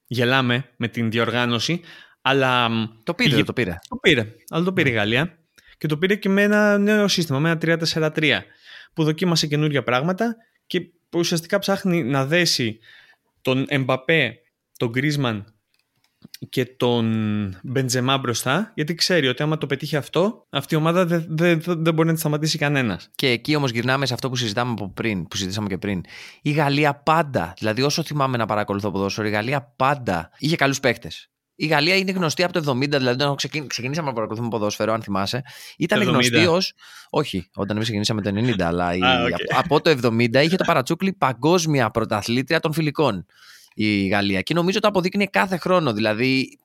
γελάμε με την διοργάνωση, αλλά... Το πήρε, το πήρε. Το πήρε, αλλά το πήρε η Γαλλία και το πήρε και με ένα νέο σύστημα, με ένα 3-4-3 που δοκίμασε καινούργια πράγματα και ουσιαστικά ψάχνει να δέσει τον Εμπαπέ, τον Γκρίσμαν και τον Μπεντζεμά μπροστά, γιατί ξέρει ότι άμα το πετύχει αυτό, αυτή η ομάδα δεν δε, δε μπορεί να τη σταματήσει κανένας. Και εκεί όμως γυρνάμε σε αυτό που συζητάμε από πριν, που συζητήσαμε και πριν. Η Γαλλία πάντα, δηλαδή όσο θυμάμαι να παρακολουθώ ποδόσφαιρο, η Γαλλία πάντα είχε καλούς παίχτε. Η Γαλλία είναι γνωστή από το 70, δηλαδή όταν ξεκινήσαμε να παρακολουθούμε ποδόσφαιρο, αν θυμάσαι. Ήταν γνωστή ω. Όχι, όταν εμείς ξεκινήσαμε το 90, αλλά η... από το 70 είχε το παρατσούκλι παγκόσμια πρωταθλήτρια των φιλικών η Γαλλία. Και νομίζω το αποδείκνει κάθε χρόνο. Δηλαδή,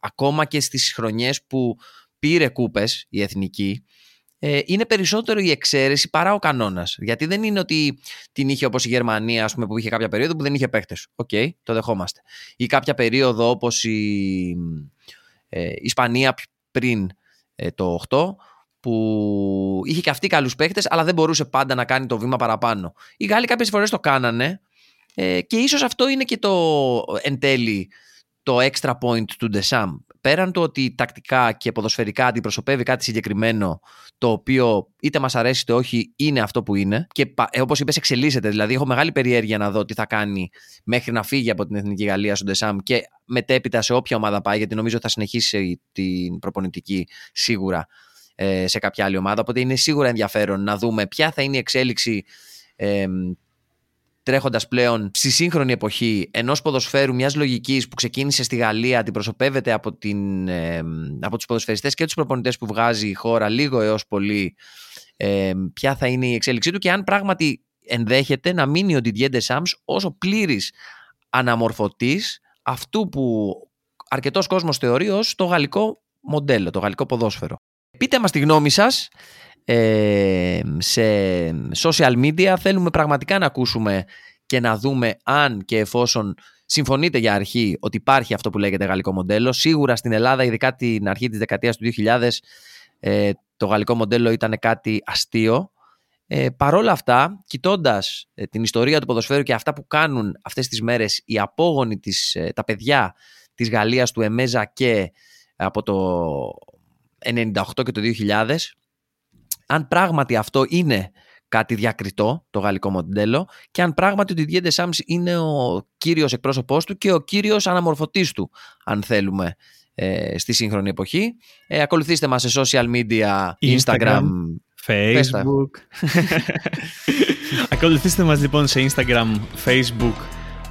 ακόμα και στις χρονιές που πήρε κούπες η εθνική, ε, είναι περισσότερο η εξαίρεση παρά ο κανόνας. Γιατί δεν είναι ότι την είχε όπως η Γερμανία, ας πούμε, που είχε κάποια περίοδο που δεν είχε παίχτες. Okay, το δεχόμαστε. Ή κάποια περίοδο όπως η ε, Ισπανία πριν ε, το 8, που είχε και αυτή καλούς παίχτες, αλλά δεν μπορούσε πάντα να κάνει το βήμα παραπάνω. Οι Γάλλοι κάποιες φορές το κάνανε ε, και ίσως αυτό είναι και το εν τέλει το extra point του Ντεσάμ. Πέραν του ότι τακτικά και ποδοσφαιρικά αντιπροσωπεύει κάτι συγκεκριμένο το οποίο είτε μας αρέσει είτε όχι είναι αυτό που είναι. Και ε, όπως είπες εξελίσσεται. Δηλαδή έχω μεγάλη περιέργεια να δω τι θα κάνει μέχρι να φύγει από την Εθνική Γαλλία στον Ντεσάμ και μετέπειτα σε όποια ομάδα πάει γιατί νομίζω θα συνεχίσει την προπονητική σίγουρα ε, σε κάποια άλλη ομάδα. Οπότε είναι σίγουρα ενδιαφέρον να δούμε ποια θα είναι η εξέλιξη ε, τρέχοντας πλέον στη σύγχρονη εποχή ενός ποδοσφαίρου μιας λογικής που ξεκίνησε στη Γαλλία, αντιπροσωπεύεται από, την, ε, από τους ποδοσφαιριστές και τους προπονητές που βγάζει η χώρα, λίγο έως πολύ, ε, ποια θα είναι η εξέλιξή του και αν πράγματι ενδέχεται να μείνει ο Didier Deschamps όσο πλήρης αναμορφωτής αυτού που αρκετός κόσμος θεωρεί ως το γαλλικό μοντέλο, το γαλλικό ποδόσφαιρο. Πείτε μας τη γνώμη σας ε, σε social media. Θέλουμε πραγματικά να ακούσουμε και να δούμε αν και εφόσον συμφωνείτε για αρχή ότι υπάρχει αυτό που λέγεται γαλλικό μοντέλο. Σίγουρα στην Ελλάδα, ειδικά την αρχή της δεκαετίας του 2000, ε, το γαλλικό μοντέλο ήταν κάτι αστείο. Ε, παρόλα αυτά, κοιτώντας ε, την ιστορία του ποδοσφαίρου και αυτά που κάνουν αυτές τις μέρες οι απόγονοι, της, ε, τα παιδιά της Γαλλίας του Εμέζα και από το 98 και το 2000, αν πράγματι αυτό είναι κάτι διακριτό, το γαλλικό μοντέλο, και αν πράγματι ο Didier Deschamps είναι ο κύριος εκπρόσωπός του και ο κύριος αναμορφωτής του, αν θέλουμε, ε, στη σύγχρονη εποχή. Ε, ακολουθήστε μας σε social media, Instagram, Facebook. ακολουθήστε μας λοιπόν σε Instagram, Facebook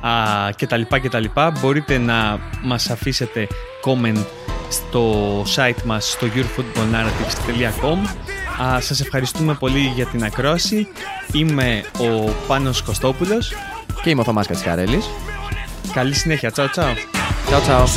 α, και τα λοιπά και τα λοιπά. Μπορείτε να μας αφήσετε comment στο site μας στο yourfootballnarratives.com Α, σας ευχαριστούμε πολύ για την ακρόαση. Είμαι ο Πάνος Κωστόπουλος. Και είμαι ο Θωμάς Κατσικαρέλης. Καλή συνέχεια. Τσάου τσάου. Τσάου τσάου.